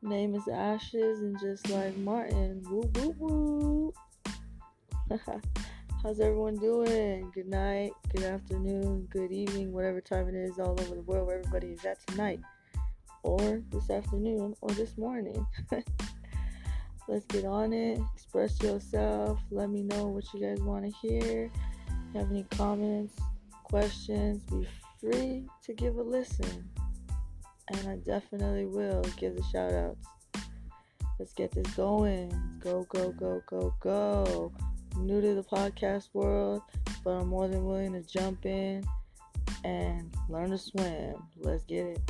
Name is Ashes, and just like Martin, woo woo woo. How's everyone doing? Good night, good afternoon, good evening, whatever time it is all over the world where everybody is at tonight, or this afternoon, or this morning. Let's get on it. Express yourself. Let me know what you guys want to hear. Have any comments, questions? Be free to give a listen. And I definitely will give the shout outs. Let's get this going. Go, go, go, go, go. New to the podcast world, but I'm more than willing to jump in and learn to swim. Let's get it.